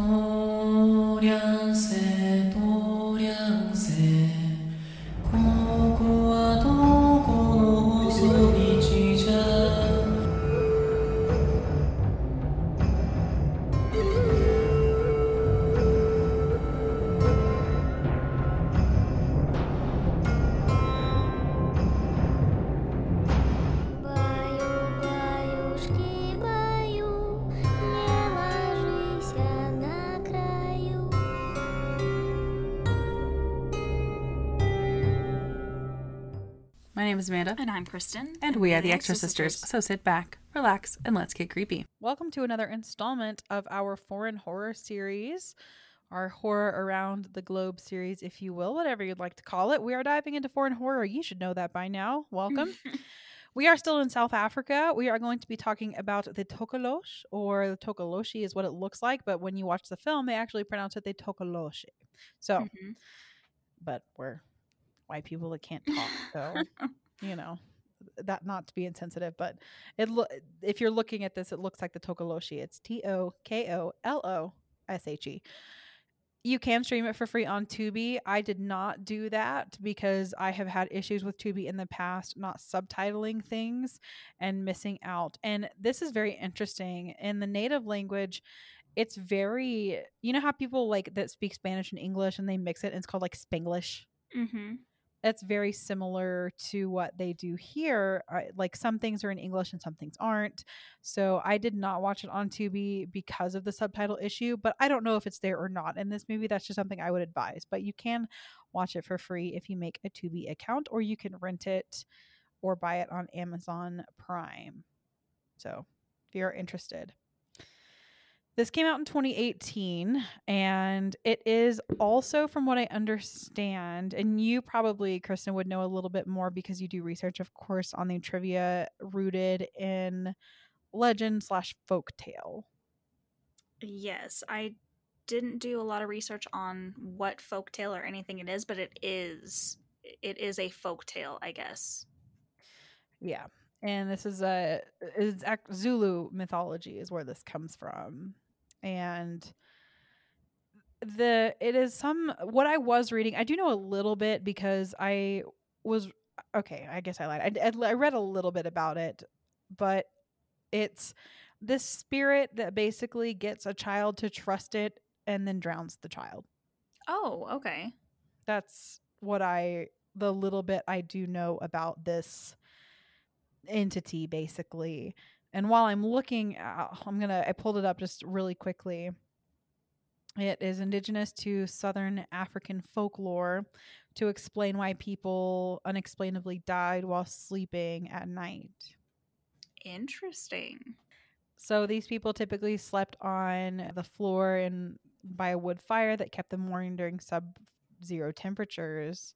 victorias. Name is Amanda, And I'm Kristin. and we are the Extra Sisters. So sit back, relax, and let's get creepy. Welcome to another installment of our foreign horror series, our horror around the globe series, if you will, whatever you'd like to call it. We are diving into foreign horror. You should know that by now. Welcome. we are still in South Africa. We are going to be talking about the Tokolosh, or the Tokoloshi is what it looks like, but when you watch the film, they actually pronounce it the Tokoloshi. So, Mhm. but we're white people that can't talk, so you know that not to be insensitive but it lo- if you're looking at this it looks like the tokoloshi. It's t-o-k-o-l-o-s-h-e you can stream it for free on tubi. I did not do that because i have had issues with tubi in the past not subtitling things and missing out. And this is very interesting. In the native language it's very you know how people like that speak spanish and english and they mix it and it's called like spanglish? Mhm. That's very similar to what they do here. I, like some things are in English and some things aren't. So I did not watch it on Tubi because of the subtitle issue, but I don't know if it's there or not. And this movie, that's just something I would advise. But you can watch it for free if you make a Tubi account, or you can rent it or buy it on Amazon Prime. So if you're interested. This came out in 2018, and it is also, from what I understand, and you probably, Kristin, would know a little bit more because you do research, of course, on the trivia rooted in legend slash folk tale. Yes, I didn't do a lot of research on what folktale or anything it is, but it is it is a folktale, I guess. Yeah. And this is a ac- Zulu mythology is where this comes from. And the it is some what I was reading, I do know a little bit because I was okay, I guess I lied. I I read a little bit about it, but it's this spirit that basically gets a child to trust it and then drowns the child. Oh, okay. That's what I the little bit I do know about this entity basically. And while I'm looking uh, I'm going to I pulled it up just really quickly. It is indigenous to southern African folklore to explain why people unexplainably died while sleeping at night. Interesting. So these people typically slept on the floor and by a wood fire that kept them warm during sub-zero temperatures.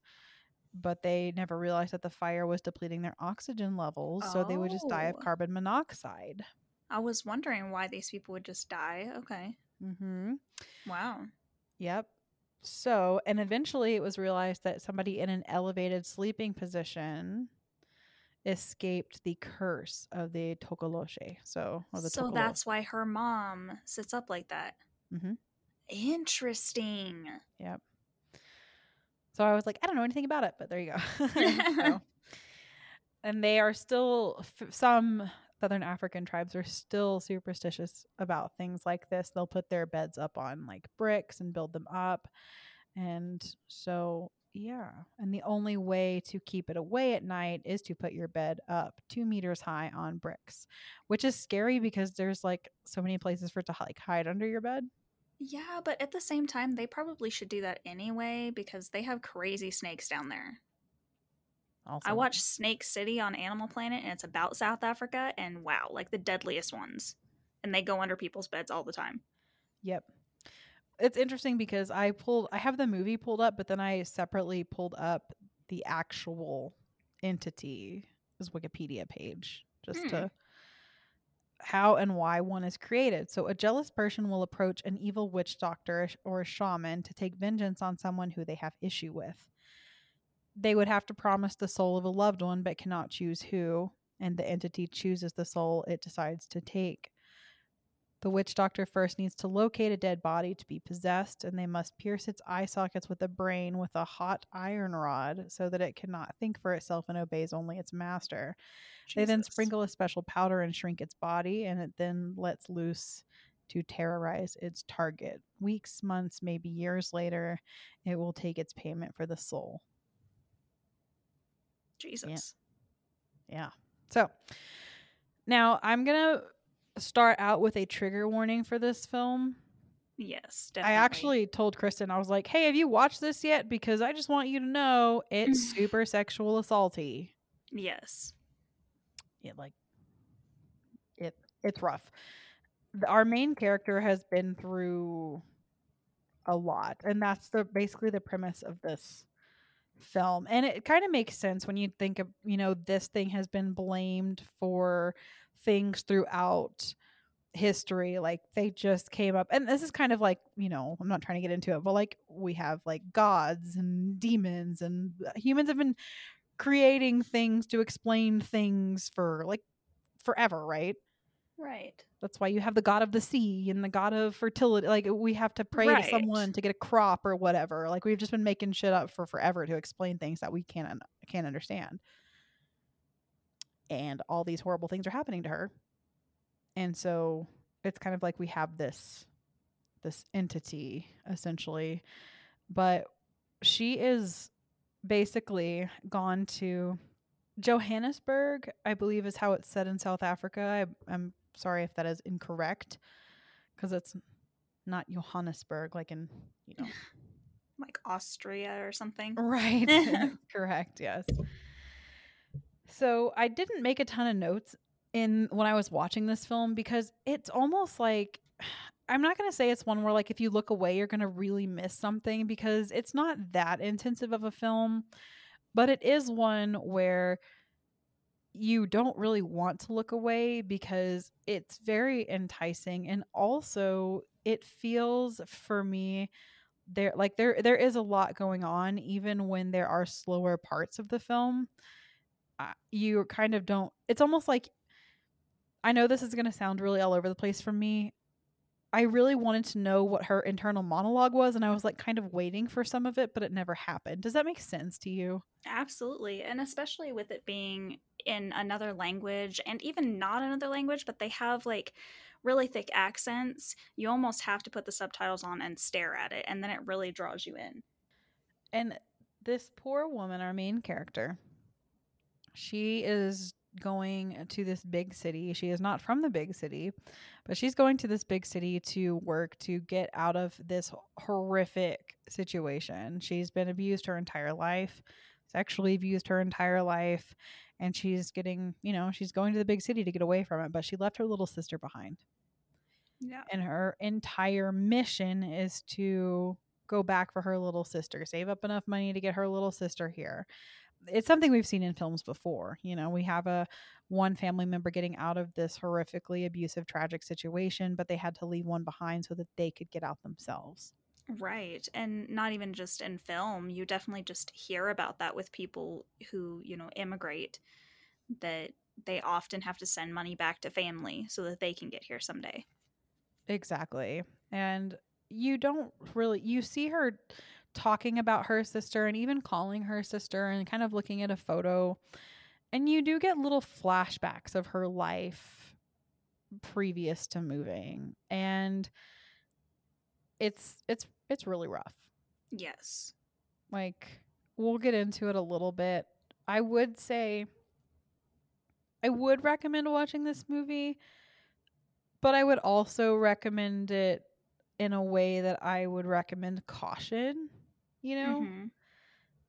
But they never realized that the fire was depleting their oxygen levels, so they would just die of Oh. carbon monoxide. I was wondering why these people would just die. Okay. Mm-hmm. Wow. Yep. So, and eventually it was realized that somebody in an elevated sleeping position escaped the curse of the Tokoloshe. So, the So Tokolo. that's why her mom sits up like that. Mhm. Interesting. Yep. So I was like, I don't know anything about it, but there you go. So- and they are still, some Southern African tribes are still superstitious about things like this. They'll put their beds up on like bricks and build them up. And so, yeah. And the only way to keep it away at night is to put your bed up two meters high on bricks, which is scary because there's like so many places for it to like hide under your bed. Yeah, but at the same time, they probably should do that anyway because they have crazy snakes down there. Also, I watched Snake City on Animal Planet and it's about South Africa and wow, like the deadliest ones. And they go under people's beds all the time. Yep. It's interesting because I pulled I have the movie pulled up, but then I separately pulled up the actual entity, his Wikipedia page, just Hmm. to how and why one is created. So a jealous person will approach an evil witch doctor or a shaman to take vengeance on someone who they have issue with. They would have to promise the soul of a loved one but cannot choose who, and the entity chooses the soul it decides to take. The witch doctor first needs to locate a dead body to be possessed, and they must pierce its eye sockets with a brain with a hot iron rod so that it cannot think for itself and obeys only its master. They then sprinkle a special powder and shrink its body, and it then lets loose to terrorize its target. Weeks, months, maybe years later, it will take its payment for the soul. Jesus. Yeah. So now I'm going to start out with a trigger warning for this film. Yes, definitely. I actually told Kristin, I was like, hey, have you watched this yet? Because I just want you to know it's super sexual assaulty. Yes. it like it it's rough our main character has been through a lot and that's the basically the premise of this film and it kind of makes sense when you think of you know this thing has been blamed for things throughout history like they just came up and this is kind of like you know i'm not trying to get into it but like we have like gods and demons and uh, humans have been creating things to explain things for like forever, right? Right. That's why you have the god of the sea and the god of fertility. Like we have to pray to someone to get a crop or whatever. Like we've just been making shit up for forever to explain things that we can't can't understand. And all these horrible things are happening to her. And so it's kind of like we have this this entity essentially. But she is basically gone to Johannesburg, I believe is how it's said in South Africa. I, I'm sorry if that is incorrect because it's not Johannesburg, like in, you know, Like Austria or something. right. correct, yes. So I didn't make a ton of notes in when I was watching this film because it's almost like I'm not going to say it's one where like if you look away you're going to really miss something because it's not that intensive of a film, but it is one where you don't really want to look away because it's very enticing and also it feels for me there like there there is a lot going on even when there are slower parts of the film you kind of don't it's almost like i know this is going to sound really all over the place from me i really wanted to know what her internal monologue was and i was like kind of waiting for some of it but it never happened does that make sense to you Absolutely. And especially with it being in another language and even not another language, but they have like really thick accents, you almost have to put the subtitles on and stare at it. And then it really draws you in. And this poor woman, our main character, she is going to this big city. She is not from the big city, but she's going to this big city to work to get out of this horrific situation. She's been abused her entire life, sexually abused her entire life, and she's getting, you know, she's going to the big city to get away from it, but she left her little sister behind Yeah. and her entire mission is to go back for her little sister, save up enough money to get her little sister here. It's something we've seen in films before. You know, we have a one family member getting out of this horrifically abusive, tragic situation, but they had to leave one behind so that they could get out themselves. Right. And not even just in film, you definitely just hear about that with people who, you know, immigrate, that they often have to send money back to family so that they can get here someday. Exactly. And you don't really you see her talking about her sister and even calling her sister and kind of looking at a photo and you do get little flashbacks of her life previous to moving and it's it's it's really rough. Yes. Like we'll get into it a little bit. I would say I would recommend watching this movie, but I would also recommend it in a way that I would recommend caution, you know? Mhm.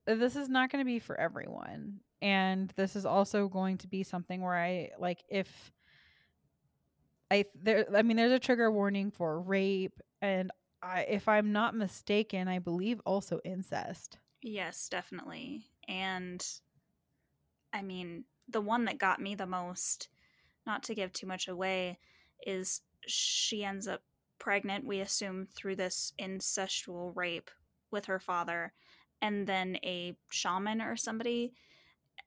This is not going to be for everyone. And this is also going to be something where I like if I there I mean there's a trigger warning for rape and I if I'm not mistaken, I believe also incest. Yes, definitely. And I mean, the one that got me the most, not to give too much away, is she ends up pregnant, we assume, through this incestual rape with her father. And then a shaman or somebody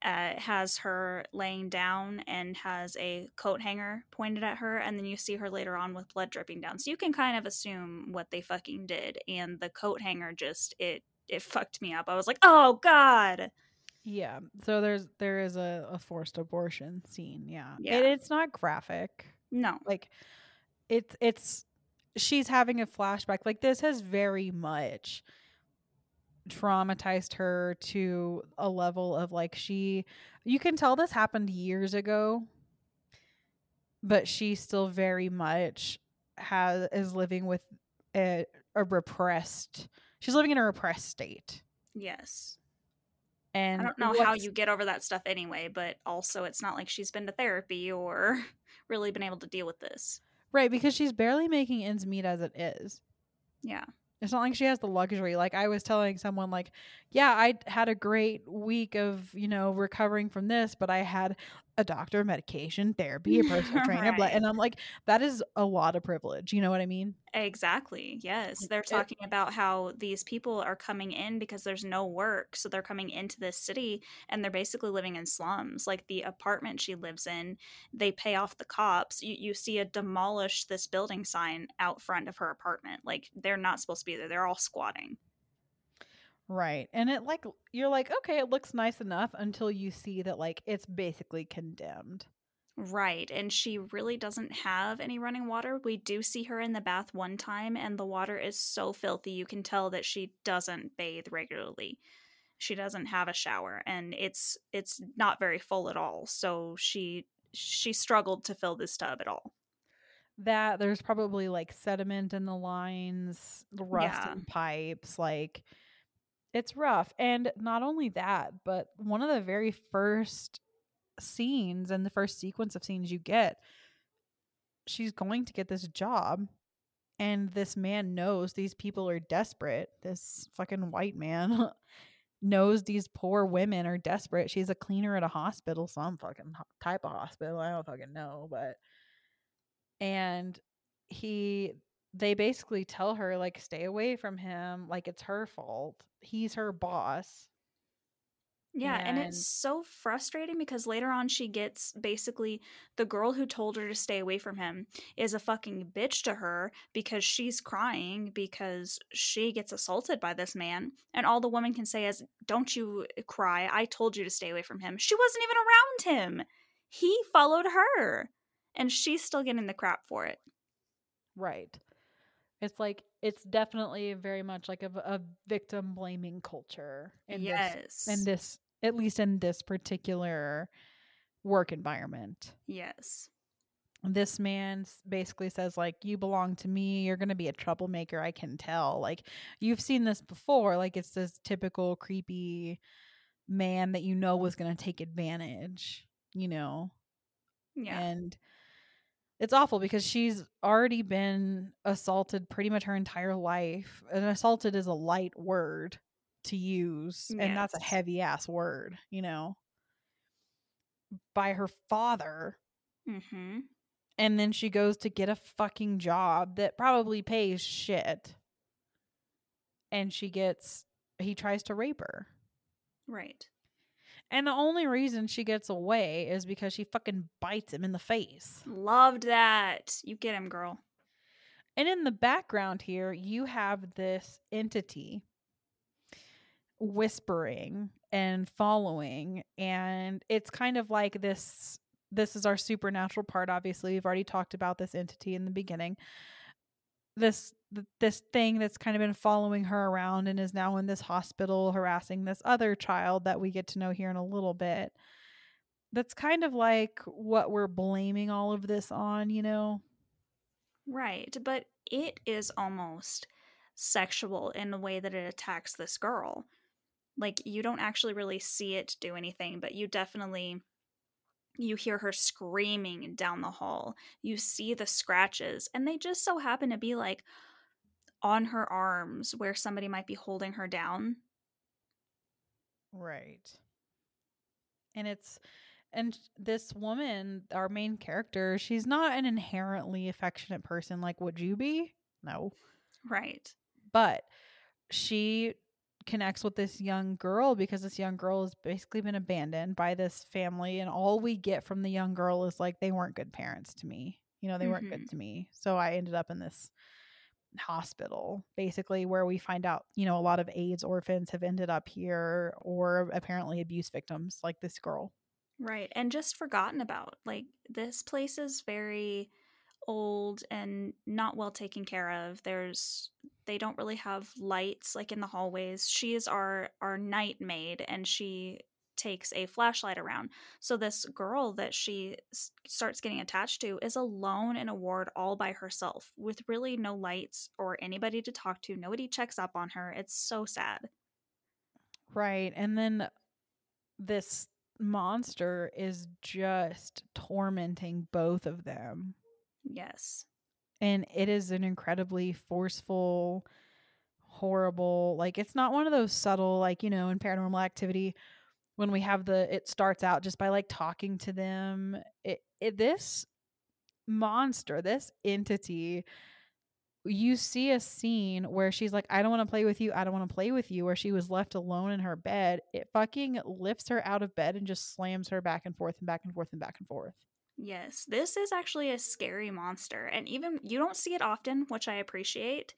uh, has her laying down and has a coat hanger pointed at her, and then you see her later on with blood dripping down. So you can kind of assume what they fucking did. And the coat hanger just it it fucked me up. I was like, oh god. Yeah. So there's there is a, a forced abortion scene. Yeah. Yeah. And it's not graphic. No. Like it's it's she's having a flashback. Like this has very much traumatized her to a level of like she you can tell this happened years ago but she still very much has is living with a, a repressed she's living in a repressed state Yes. and I don't know how you get over that stuff anyway, but also it's not like she's been to therapy or really been able to deal with this. right because she's barely making ends meet as it is Yeah. It's not like she has the luxury. Like I was telling someone, like, yeah, I had a great week of you know recovering from this, but I had a doctor, medication, therapy, a personal trainer, Right. and I'm like, that is a lot of privilege. You know what I mean? Exactly. Yes. They're talking about how these people are coming in because there's no work. So they're coming into this city and they're basically living in slums. Like the apartment she lives in, they pay off the cops. You, you see a demolish this building sign out front of her apartment. Like they're not supposed to be there. They're all squatting. Right. And it like you're like, okay, it looks nice enough until you see that like it's basically condemned. Right. And she really doesn't have any running water. We do see her in the bath one time, and the water is so filthy. You can tell that she doesn't bathe regularly. She doesn't have a shower, and it's it's not very full at all. So she she struggled to fill this tub at all. That there's probably like sediment in the lines, the rust Yeah. in pipes, like it's rough. And not only that, but one of the very first scenes and the first sequence of scenes you get, she's going to get this job. And this man knows these people are desperate. This fucking white man knows these poor women are desperate. She's a cleaner at a hospital, some fucking type of hospital. I don't fucking know, but and he they basically tell her like stay away from him like it's her fault he's her boss Yeah, and And- it's so frustrating because later on she gets basically the girl who told her to stay away from him is a fucking bitch to her because she's crying because she gets assaulted by this man. And all the woman can say is, Don't you uh, cry. I told you to stay away from him. She wasn't even around him. He followed her. And she's still getting the crap for it. right it's like it's definitely very much like a victim blaming culture in yes. this in this at least in this particular work environment yes. this man basically says like you belong to me you're going to be a troublemaker i can tell like you've seen this before like it's this typical creepy man that you know was going to take advantage you know Yeah. and it's awful because she's already been assaulted pretty much her entire life and assaulted is a light word to use and that's a heavy ass word you know by her father mm-hmm. and then she goes to get a fucking job that probably pays shit and she gets he tries to rape her Right. And the only reason she gets away is because she fucking bites him in the face Loved that. You get him, girl. and in the background here you have this entity whispering and following and it's kind of like this this is our supernatural part obviously we've already talked about this entity in the beginning this this thing that's kind of been following her around and is now in this hospital harassing this other child that we get to know here in a little bit that's kind of like what we're blaming all of this on you know Right, but it is almost sexual in the way that it attacks this girl. Like you don't actually really see it do anything, but you definitely you hear her screaming down the hall. You see the scratches and they just so happen to be like on her arms where somebody might be holding her down. Right. And it's and this woman, our main character, she's not an inherently affectionate person like would you be? No. Right. But she connects with this young girl because this young girl has basically been abandoned by this family and all we get from the young girl is like they weren't good parents to me you know they weren't good mm-hmm. to me so i ended up in this hospital basically where we find out you know a lot of aids orphans have ended up here or apparently abuse victims like this girl Right. And just forgotten about. Like, this place is very old and not well taken care of. There's they don't really have lights like in the hallways. She is our our night maid and she takes a flashlight around. So this girl that she s- starts getting attached to is alone in a ward all by herself with really no lights or anybody to talk to. Nobody checks up on her. It's so sad. right and then this monster is just tormenting both of them Yes. And it is an incredibly forceful horrible like it's not one of those subtle like you know in paranormal activity when we have the it starts out just by like talking to them it, it this monster this entity you see a scene where she's like i don't want to play with you i don't want to play with you where she was left alone in her bed it fucking lifts her out of bed and just slams her back and forth and back and forth and back and forth Yes, this is actually a scary monster. And even you don't see it often, which I appreciate.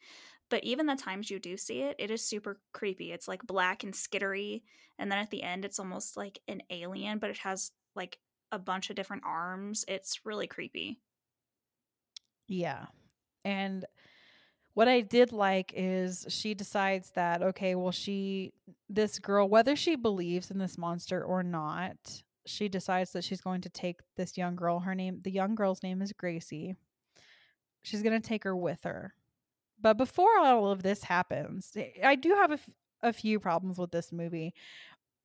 But even the times you do see it, it is super creepy. It's like black and skittery. And then at the end, it's almost like an alien, but it has like a bunch of different arms. It's really creepy. Yeah. And what I did like is she decides that, okay, well, she, this girl, whether she believes in this monster or not, she decides that she's going to take this young girl. Her name, the young girl's name is Gracie. She's going to take her with her. But before all of this happens, I- I do have a, f- a few problems with this movie.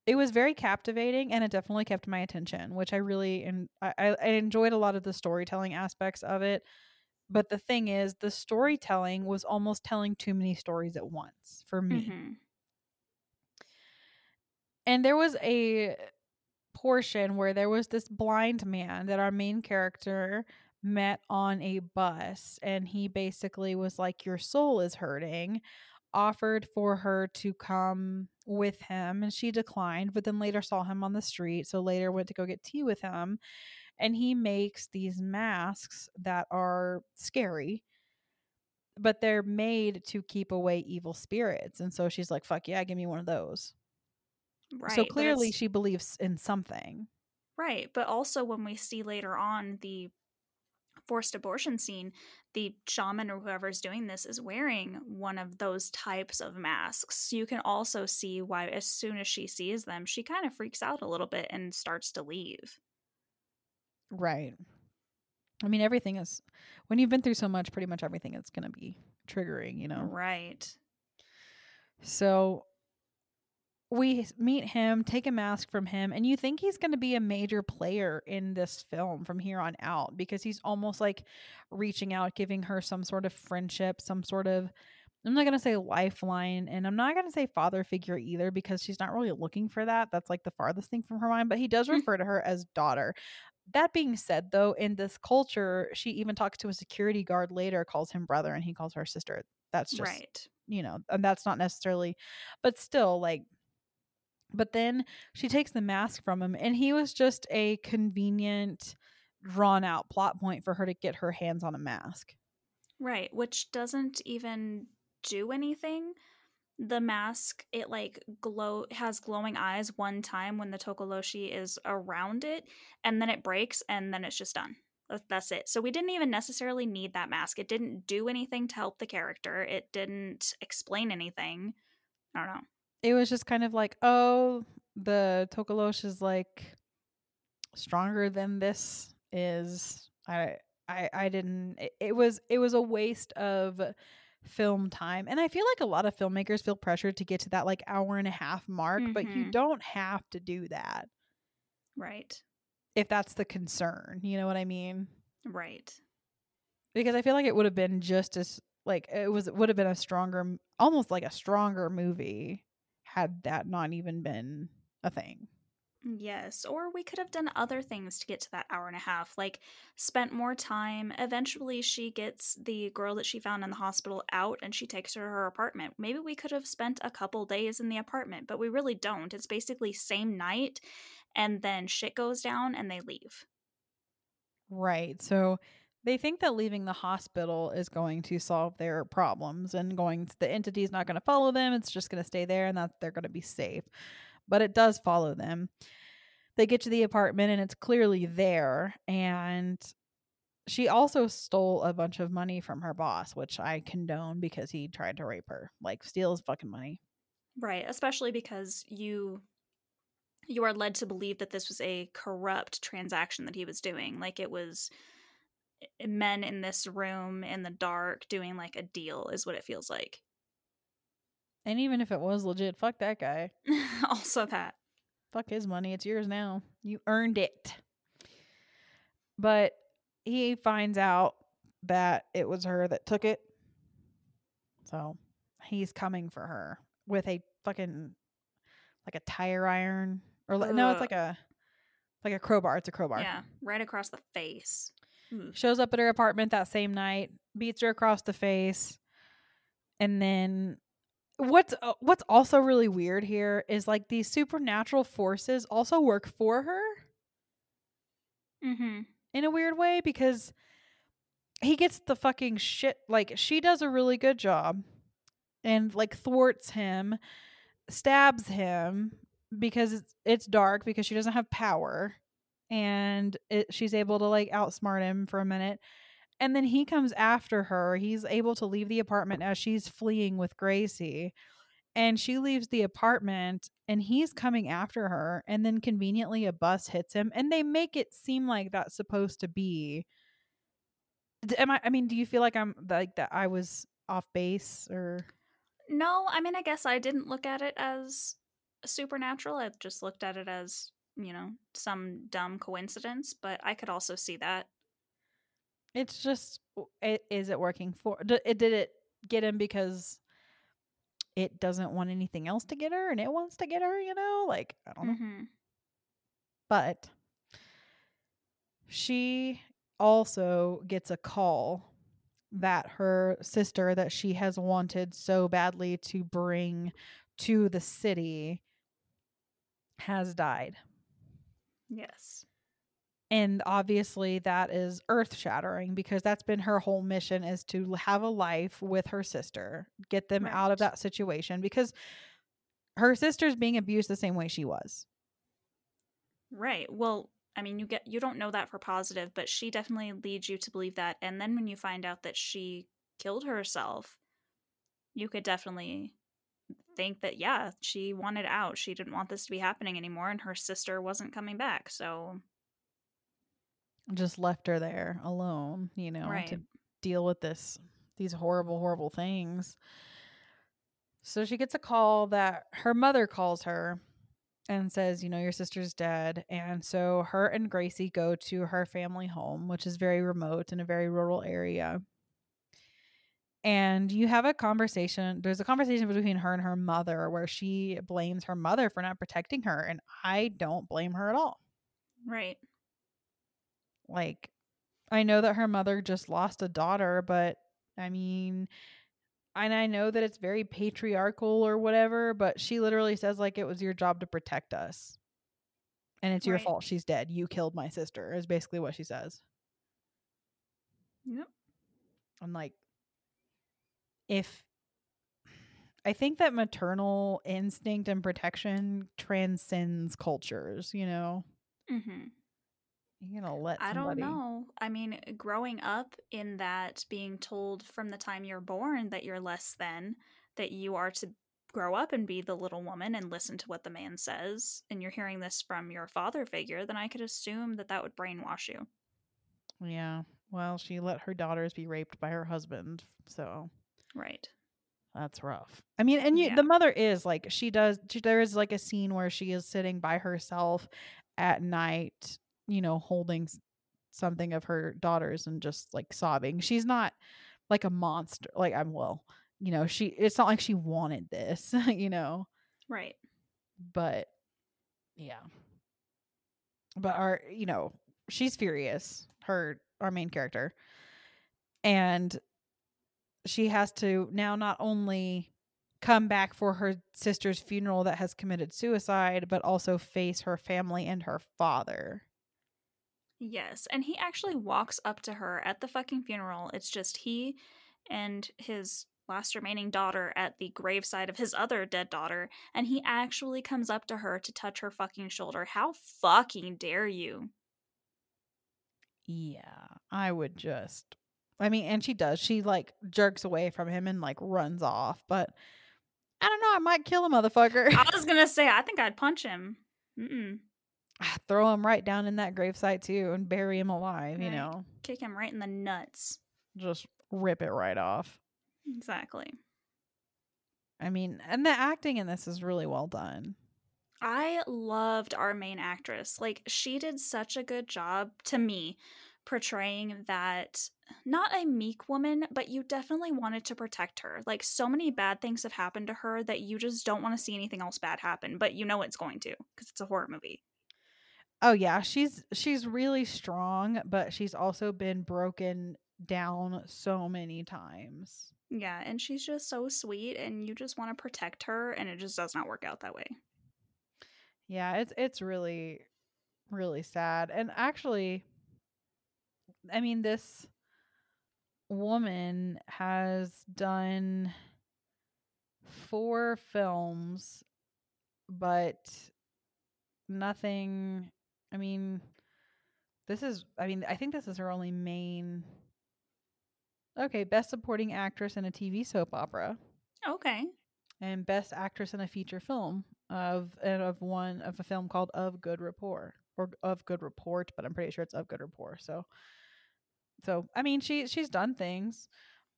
It was very captivating and it definitely kept my attention, which I really and I, I I enjoyed a lot of the storytelling aspects of it. But the thing is, the storytelling was almost telling too many stories at once for me. Mhm. And there was a portion where there was this blind man that our main character met on a bus and he basically was like your soul is hurting offered for her to come with him and she declined but then later saw him on the street so later went to go get tea with him and he makes these masks that are scary but they're made to keep away evil spirits and so she's like fuck yeah give me one of those Right. so clearly she believes in something Right. But also, when we see later on the forced abortion scene, the shaman or whoever's doing this is wearing one of those types of masks. You can also see why, as soon as she sees them, she kind of freaks out a little bit and starts to leave. Right. I mean, everything is when you've been through so much, pretty much everything is going to be triggering, you know. Right. So we meet him, take a mask from him, and you think he's going to be a major player in this film from here on out because he's almost like reaching out, giving her some sort of friendship, some sort of I'm not going to say lifeline, and I'm not going to say father figure either because she's not really looking for that. That's like the farthest thing from her mind, but he does Mm. refer to her as daughter. That being said, though, in this culture, she even talks to a security guard later, calls him brother, and he calls her sister. That's just right. you know, and that's not necessarily, but still, like, but then she takes the mask from him, and he was just a convenient, drawn out plot point for her to get her hands on a mask. Right. Which doesn't even do anything. The mask, it like glow has glowing eyes one time when the Tokoloshi is around it, and then it breaks, and then it's just done. That's it. So we didn't even necessarily need that mask. It didn't do anything to help the character. It didn't explain anything. I don't know. It was just kind of like, oh, the Tokolosh is like stronger than this is. I I I didn't. It, it was it was a waste of film time, and I feel like a lot of filmmakers feel pressured to get to that like hour and a half mark, but you Mhm. don't have to do that. Right. if that's the concern. You know what I mean? Right. Because I feel like it would have been just as like it was it would have been a stronger almost like a stronger movie had that not even been a thing. Yes, or we could have done other things to get to that hour and a half, like spent more time. Eventually, she gets the girl that she found in the hospital out and she takes her to her apartment. Maybe we could have spent a couple days in the apartment, but we really don't. It's basically same night and then shit goes down and they leave. Right. So they think that leaving the hospital is going to solve their problems and going to, the entity is not going to follow them. It's just going to stay there and that they're going to be safe. But it does follow them. They get to the apartment and it's clearly there. And she also stole a bunch of money from her boss, which I condone because he tried to rape her. Like, steal his fucking money. Right, especially because you you are led to believe that this was a corrupt transaction that he was doing. Like it was men in this room in the dark doing like a deal is what it feels like. And even if it was legit, fuck that guy. also that. Fuck his money. It's yours now. You earned it. But he finds out that it was her that took it. So he's coming for her with a fucking like a tire iron or li- no, it's like a like a crowbar. It's a crowbar. Yeah, right across the face. Ooh. Shows up at her apartment that same night, beats her across the face, and then what's uh, what's also really weird here is like these supernatural forces also work for her Mm-hmm. in a weird way because he gets the fucking shit like she does a really good job and like thwarts him stabs him because it's, it's dark because she doesn't have power and it, she's able to like outsmart him for a minute and then he comes after her he's able to leave the apartment as she's fleeing with gracie and she leaves the apartment and he's coming after her and then conveniently a bus hits him and they make it seem like that's supposed to be am i i mean do you feel like i'm like that i was off base or No, I mean, I guess I didn't look at it as supernatural. I just looked at it as, you know, some dumb coincidence, but I could also see that. it's just w- i- is it working for d- it did it get him because it doesn't want anything else to get her and it wants to get her you know like i don't know Mm-hmm. But she also gets a call that her sister that she has wanted so badly to bring to the city has died. Yes. And obviously that is earth-shattering because that's been her whole mission is to have a life with her sister, get them out of that situation because her sister's being abused the same way she was. Right. Well, I mean, you get you don't know that for positive, but she definitely leads you to believe that. And then when you find out that she killed herself, you could definitely think that yeah, she wanted out. She didn't want this to be happening anymore and her sister wasn't coming back. So, just left her there alone, you know, right. to deal with this these horrible horrible things. So she gets a call that her mother calls her and says, you know, your sister's dead. And so her and Gracie go to her family home, which is very remote in a very rural area. And you have a conversation. There's a conversation between her and her mother where she blames her mother for not protecting her. And I don't blame her at all. Right. Like, I know that her mother just lost a daughter, but I mean, and I know that it's very patriarchal or whatever, but she literally says, like, it was your job to protect us. And it's your Right. fault she's dead. You killed my sister, is basically what she says. Yep. I'm like, if I think that maternal instinct and protection transcends cultures, you know? Mhm. You're gonna let I don't know. I mean, growing up in that being told from the time you're born that you're less than, that you are to grow up and be the little woman and listen to what the man says, and you're hearing this from your father figure, then I could assume that that would brainwash you. Yeah. Well, she let her daughters be raped by her husband, so Right. that's rough. I mean, and you, Yeah. the mother is like she does. She, there is like a scene where she is sitting by herself at night, you know, holding something of her daughters and just like sobbing. She's not like a monster. Like I'm well, you know, she. It's not like she wanted this, you know, Right. but yeah. but our you know she's furious her our main character and she has to now not only come back for her sister's funeral that has committed suicide but also face her family and her father Yes, and he actually walks up to her at the fucking funeral. It's just he and his last remaining daughter at the graveside of his other dead daughter, and he actually comes up to her to touch her fucking shoulder. How fucking dare you? yeah i would just i mean and she does she like jerks away from him and like runs off but i don't know i might kill a motherfucker I was gonna say, I think I'd punch him. Mm-mm. Ah, throw him right down in that gravesite too and bury him alive you know Kick him right in the nuts. just rip it right off Exactly. i mean and the acting in this is really well done I loved our main actress. Like, she did such a good job to me portraying that not a meek woman, but you definitely wanted to protect her. Like, so many bad things have happened to her that you just don't want to see anything else bad happen, but you know it's going to because it's a horror movie. oh yeah she's she's really strong but she's also been broken down so many times Yeah, and she's just so sweet, and you just want to protect her, and it just does not work out that way. Yeah, it's it's really really sad. And actually I mean this woman has done four films but nothing I mean this is I mean I think this is her only main Okay, best supporting actress in a TV soap opera Okay. and best actress in a feature film of and of one of a film called Of Good Rapport or Of Good Report, but I'm pretty sure it's Of Good Rapport. So, so I mean, she she's done things,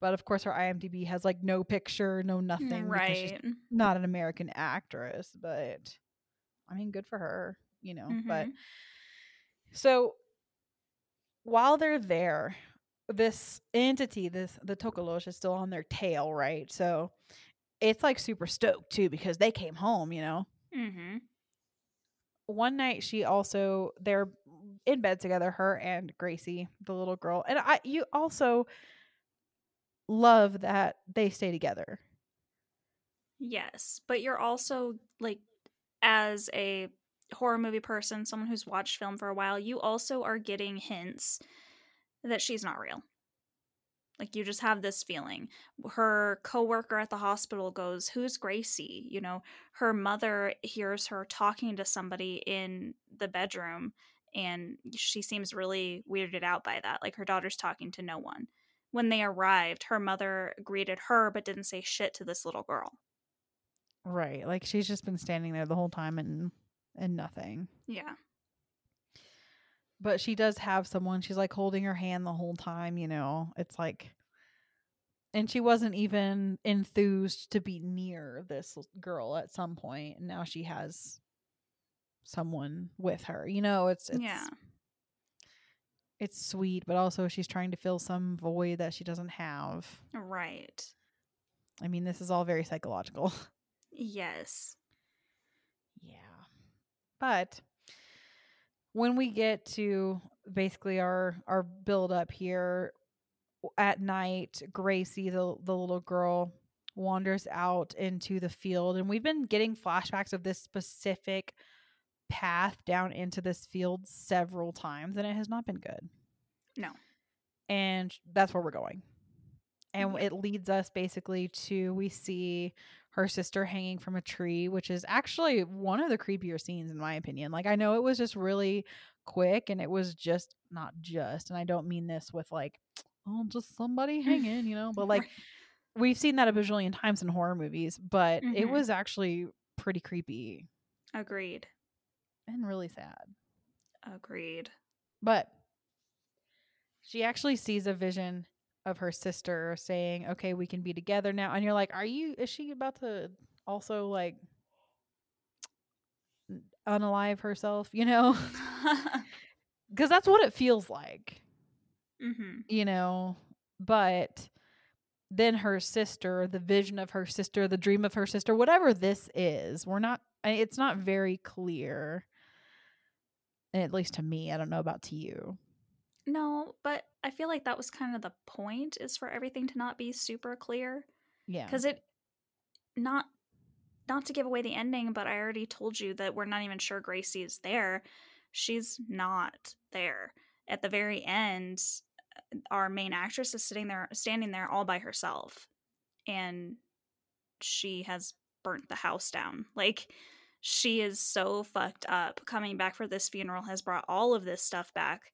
but of course her IMDb has like no picture, no nothing, because she's Right. not an American actress. But I mean, good for her, you know. But Mhm. so while they're there, this entity, this the Tokolosh is still on their tail, right? So it's like super stoked too because they came home, you know. Mm-hmm. One night she also they're in bed together, her and Gracie, the little girl. And I you also love that they stay together. Yes, but you're also like as a horror movie person, someone who's watched film for a while, you also are getting hints that she's not real. Like you just have this feeling. Her coworker at the hospital goes, "Who's Gracie?" You know, her mother hears her talking to somebody in the bedroom and she seems really weirded out by that. Like her daughter's talking to no one. When they arrived, her mother greeted her but didn't say shit to this little girl. Right. Like she's just been standing there the whole time and and nothing. Yeah. But she does have someone. She's like holding her hand the whole time, you know. It's like and she wasn't even enthused to be near this girl at some point and now she has someone with her. You know, it's it's yeah. it's sweet, but also she's trying to fill some void that she doesn't have. Right. I mean, this is all very psychological. Yes. Yeah. But when we get to basically our our build up here at night, Gracie, the the little girl, wanders out into the field and we've been getting flashbacks of this specific path down into this field several times and it has not been good. No. And that's where we're going. And Yep. it leads us basically to we see her sister hanging from a tree, which is actually one of the creepier scenes in my opinion. Like I know it was just really quick and it was just not just, and I don't mean this with like, oh, just somebody hanging, you know, but like we've seen that a bajillion times in horror movies, but it Mhm. was actually pretty creepy Agreed. and really sad. Agreed. But she actually sees a vision of her sister saying, "Okay, we can be together now." And you're like, "Are you is she about to also like unalive herself, you know?" Cuz that's what it feels like, mm-hmm. you know. But then her sister, the vision of her sister, the dream of her sister, whatever this is, we're not it's not very clear At least to me. I don't know about to you. No, but I feel like that was kind of the point is for everything to not be super clear Yeah. because it not not to give away the ending, but I already told you that we're not even sure Gracie is there. She's not there. At the very end, uh, our main actress is sitting there standing there all by herself and she has burnt the house down. Like she is so fucked up. Coming back for this funeral has brought all of this stuff back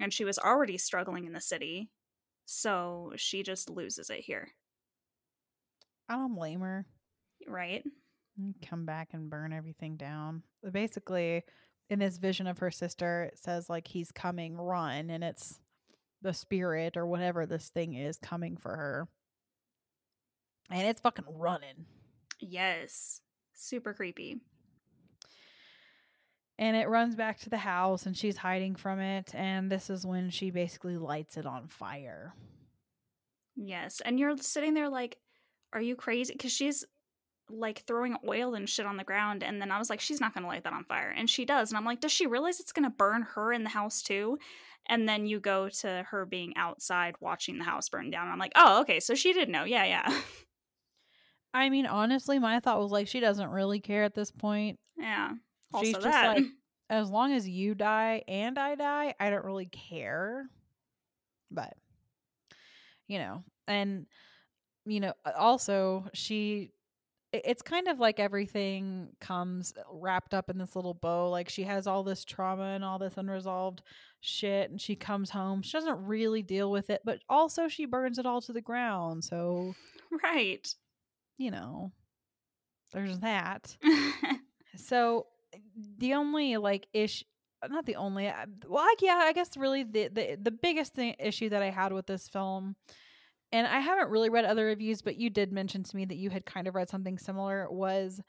and she was already struggling in the city. So she just loses it here, I don't blame her. right? Mm, Come back and burn everything down. Basically, in this vision of her sister, it says like he's coming, run, and it's the spirit or whatever this thing is coming for her. And it's fucking running. Yes. Super creepy. And it runs back to the house and she's hiding from it. And this is when she basically lights it on fire. Yes. And you're sitting there like, are you crazy? Because she's like throwing oil and shit on the ground. And then I was like, she's not going to light that on fire. And she does. And I'm like, does she realize it's going to burn her in the house too? And then you go to her being outside watching the house burn down. And I'm like, oh, okay. So she did know. Yeah, yeah. I mean, honestly, my thought was like, she doesn't really care at this point. yeah. Also She's just that. like, as long as you die and I die, I don't really care. But, you know, and, you know, also she, it's kind of like everything comes uh, wrapped up in this little bow. Like she has all this trauma and all this unresolved shit, and she comes home. She doesn't really deal with it, but also she burns it all to the ground. So, right. you know, there's that. So the only like ish not the only uh, well like yeah i guess really the the, the biggest thing, issue that i had with this film and i haven't really read other reviews but you did mention to me that you had kind of read something similar was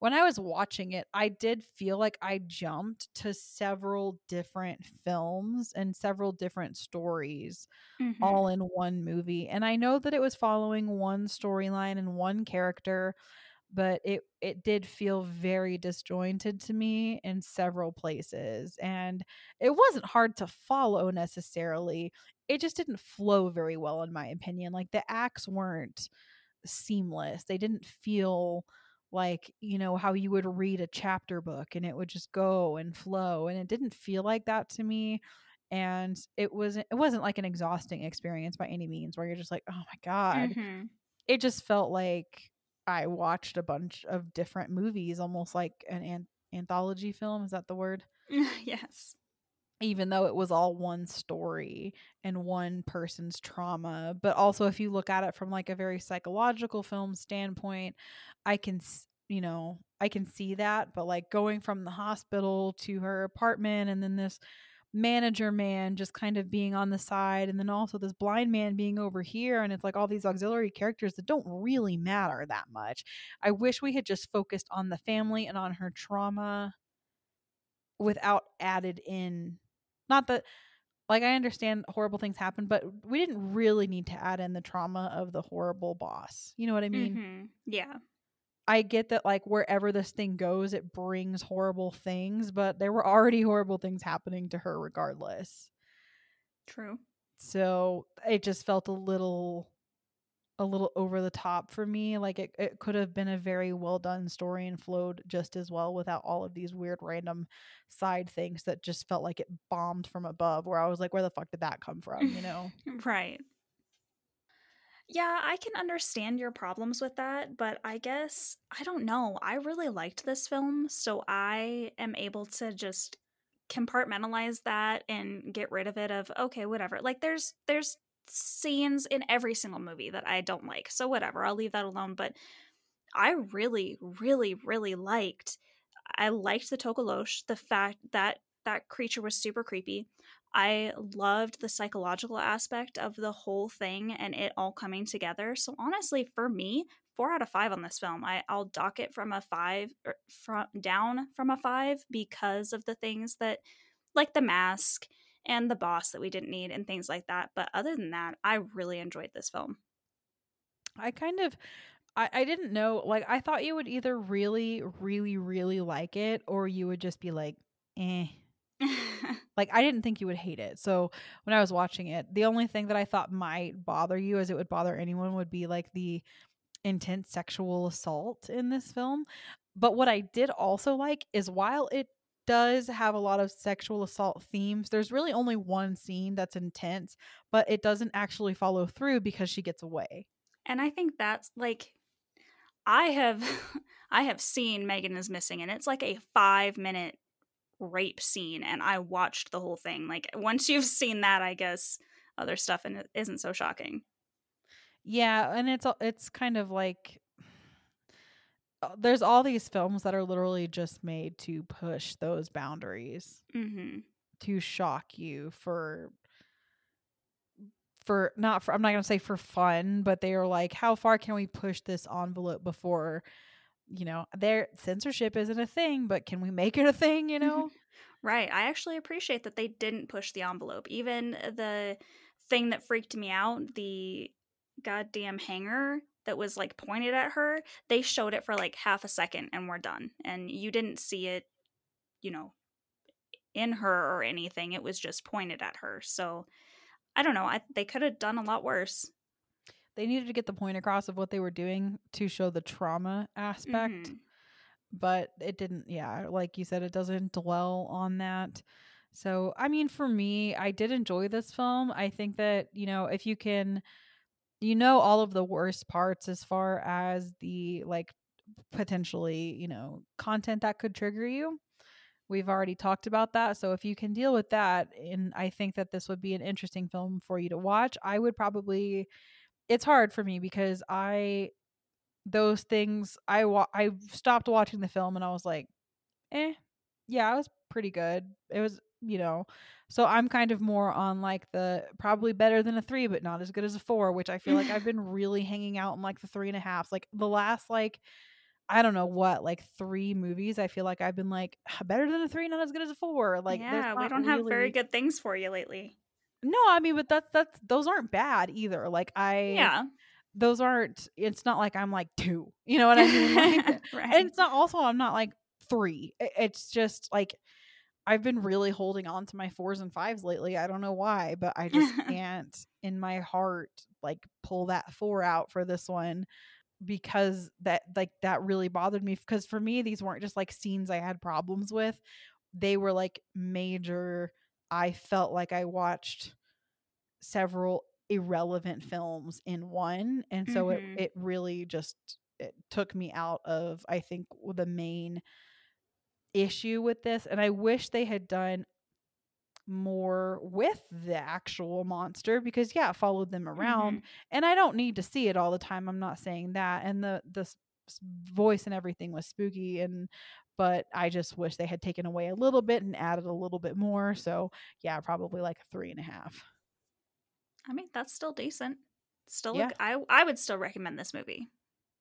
when i was watching it i did feel like i jumped to several different films and several different stories Mhm. all in one movie. And I know that it was following one storyline and one character, but it it did feel very disjointed to me in several places. And it wasn't hard to follow necessarily. It just didn't flow very well in my opinion. Like the acts weren't seamless. They didn't feel like, you know, how you would read a chapter book and it would just go and flow and it didn't feel like that to me and it wasn't it wasn't like an exhausting experience by any means where you're just like oh my god Mhm. it just felt like i watched a bunch of different movies almost like an, an anthology film is that the word yes. even though it was all one story and one person's trauma but also if you look at it from like a very psychological film standpoint i can you know i can see that but like going from the hospital to her apartment and then this manager man just kind of being on the side and then also this blind man being over here and it's like all these auxiliary characters that don't really matter that much i wish we had just focused on the family and on her trauma without added in not that like i understand horrible things happen but we didn't really need to add in the trauma of the horrible boss you know what i mean Mhm. Yeah. I get that like wherever this thing goes it brings horrible things but there were already horrible things happening to her regardless True. so it just felt a little a little over the top for me like it, it could have been a very well done story and flowed just as well without all of these weird random side things that just felt like it bombed from above where i was like where the fuck did that come from you know Right. Yeah, I can understand your problems with that, but I guess I don't know. I really liked this film, so I am able to just compartmentalize that and get rid of it of okay, whatever. Like there's there's scenes in every single movie that I don't like. So whatever, I'll leave that alone, but I really really really liked I liked the Tokolosh, the fact that that creature was super creepy. I loved the psychological aspect of the whole thing and it all coming together. So honestly, for me, four out of five on this film. I, I'll dock it from a five or from down from a five because of the things that like the mask and the boss that we didn't need and things like that. But other than that, I really enjoyed this film. i kind of I, I didn't know like i thought you would either really really really like it or you would just be like eh Like I didn't think you would hate it. So when I was watching it, the only thing that I thought might bother you as it would bother anyone would be like the intense sexual assault in this film. But what I did also like is while it does have a lot of sexual assault themes, there's really only one scene that's intense, but it doesn't actually follow through because she gets away. and I think that's like I have I have seen Megan is missing and it's like a 5 minute rape scene and I watched the whole thing. Like once you've seen that, I guess other stuff and it isn't so shocking. Yeah, and it's it's kind of like uh, there's all these films that are literally just made to push those boundaries Mhm. to shock you for for not for I'm not going to say for fun, but they are like how far can we push this envelope before you know, their censorship isn't a thing, but can we make it a thing, you know? Right. I actually appreciate that they didn't push the envelope. Even the thing that freaked me out, the goddamn hanger that was like pointed at her, they showed it for like half a second and we're done. And you didn't see it, you know, in her or anything. It was just pointed at her. So I don't know. I, they could have done a lot worse. They needed to get the point across of what they were doing to show the trauma aspect. Mhm. but it didn't yeah like you said it doesn't dwell on that so i mean for me i did enjoy this film i think that you know if you can you know all of the worst parts as far as the like potentially you know content that could trigger you we've already talked about that so if you can deal with that and i think that this would be an interesting film for you to watch i would probably it's hard for me because i those things i wa- i stopped watching the film and i was like eh yeah it was pretty good it was you know so i'm kind of more on like the probably better than a three but not as good as a four which i feel like i've been really hanging out in like the three and a half like the last like i don't know what like three movies i feel like i've been like better than a three not as good as a four like yeah, we don't have very good things for you lately. No i mean but that's that's those aren't bad either like i Yeah. those aren't it's not like i'm like two you know what i mean like right. and it's not also i'm not like three it's just like i've been really holding on to my fours and fives lately i don't know why but i just can't in my heart like pull that four out for this one because that like that really bothered me because for me these weren't just like scenes i had problems with they were like major i felt like i watched several irrelevant films in one and so Mhm. it, it really just it took me out of i think the main issue with this and i wish they had done more with the actual monster because yeah it followed them around and i don't need to see it all the time i'm not saying that and the the voice and everything was spooky and but i just wish they had taken away a little bit and added a little bit more so yeah probably like a three and a half I mean, that's still decent. Still, Yeah. look, I I would still recommend this movie.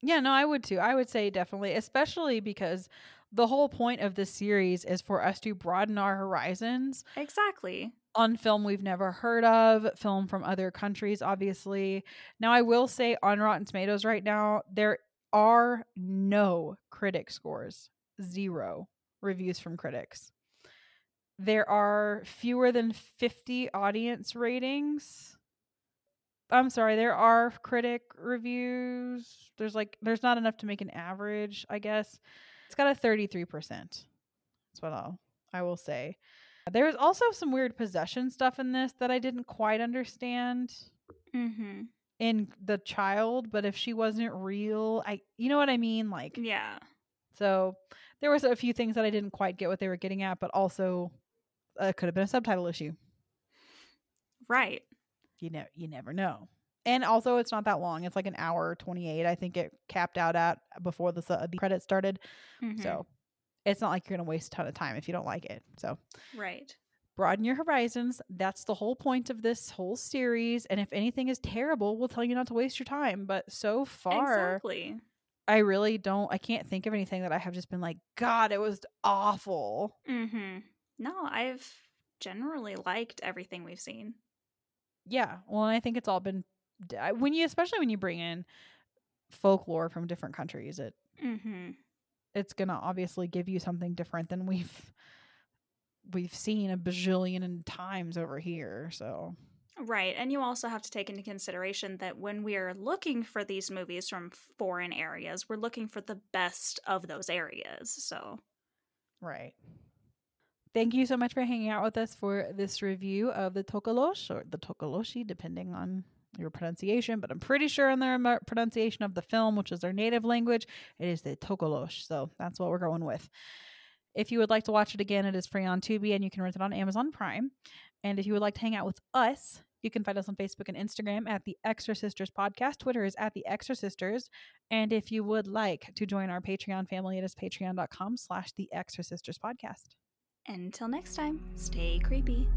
Yeah, no, I would too. I would say definitely, especially because the whole point of this series is for us to broaden our horizons Exactly. on film we've never heard of, film from other countries, obviously. Now, I will say on Rotten Tomatoes right now, there are no critic scores, zero reviews from critics. There are fewer than 50 audience ratings. I'm sorry, there are critic reviews. There's like there's not enough to make an average, I guess. It's got a 33%. That's what I'll I will say. There's also some weird possession stuff in this that I didn't quite understand Mm-hmm. in the child, but if she wasn't real, I you know what I mean? Like Yeah. so there was a few things that I didn't quite get what they were getting at, but also uh, it could have been a subtitle issue. Right. You know, you never know. And also, it's not that long. It's like an hour twenty eight. I think it capped out at before the su- the credits started. Mhm. So it's not like you're gonna waste a ton of time if you don't like it. So Right. broaden your horizons. That's the whole point of this whole series. And if anything is terrible, we'll tell you not to waste your time. But so far, Exactly. I really don't. I can't think of anything that I have just been like, God, it was awful. Mm-hmm. No, I've generally liked everything we've seen. Yeah. Well, I think it's all been when you, especially when you bring in folklore from different countries, it Mm-hmm. it's gonna obviously give you something different than we've we've seen a bajillion times over here. So Right. And you also have to take into consideration that when we are looking for these movies from foreign areas, we're looking for the best of those areas. So, Right. Thank you so much for hanging out with us for this review of the Tokolosh or the Tokoloshi, depending on your pronunciation. But I'm pretty sure in their pronunciation of the film, which is their native language, it is the Tokolosh. So that's what we're going with. If you would like to watch it again, it is free on Tubi and you can rent it on Amazon Prime. And if you would like to hang out with us, you can find us on Facebook and Instagram at the Extra Sisters Podcast. Twitter is at the Extra Sisters. And if you would like to join our Patreon family, it is patreon.com slash the Extra Sisters Podcast. until next time, stay creepy.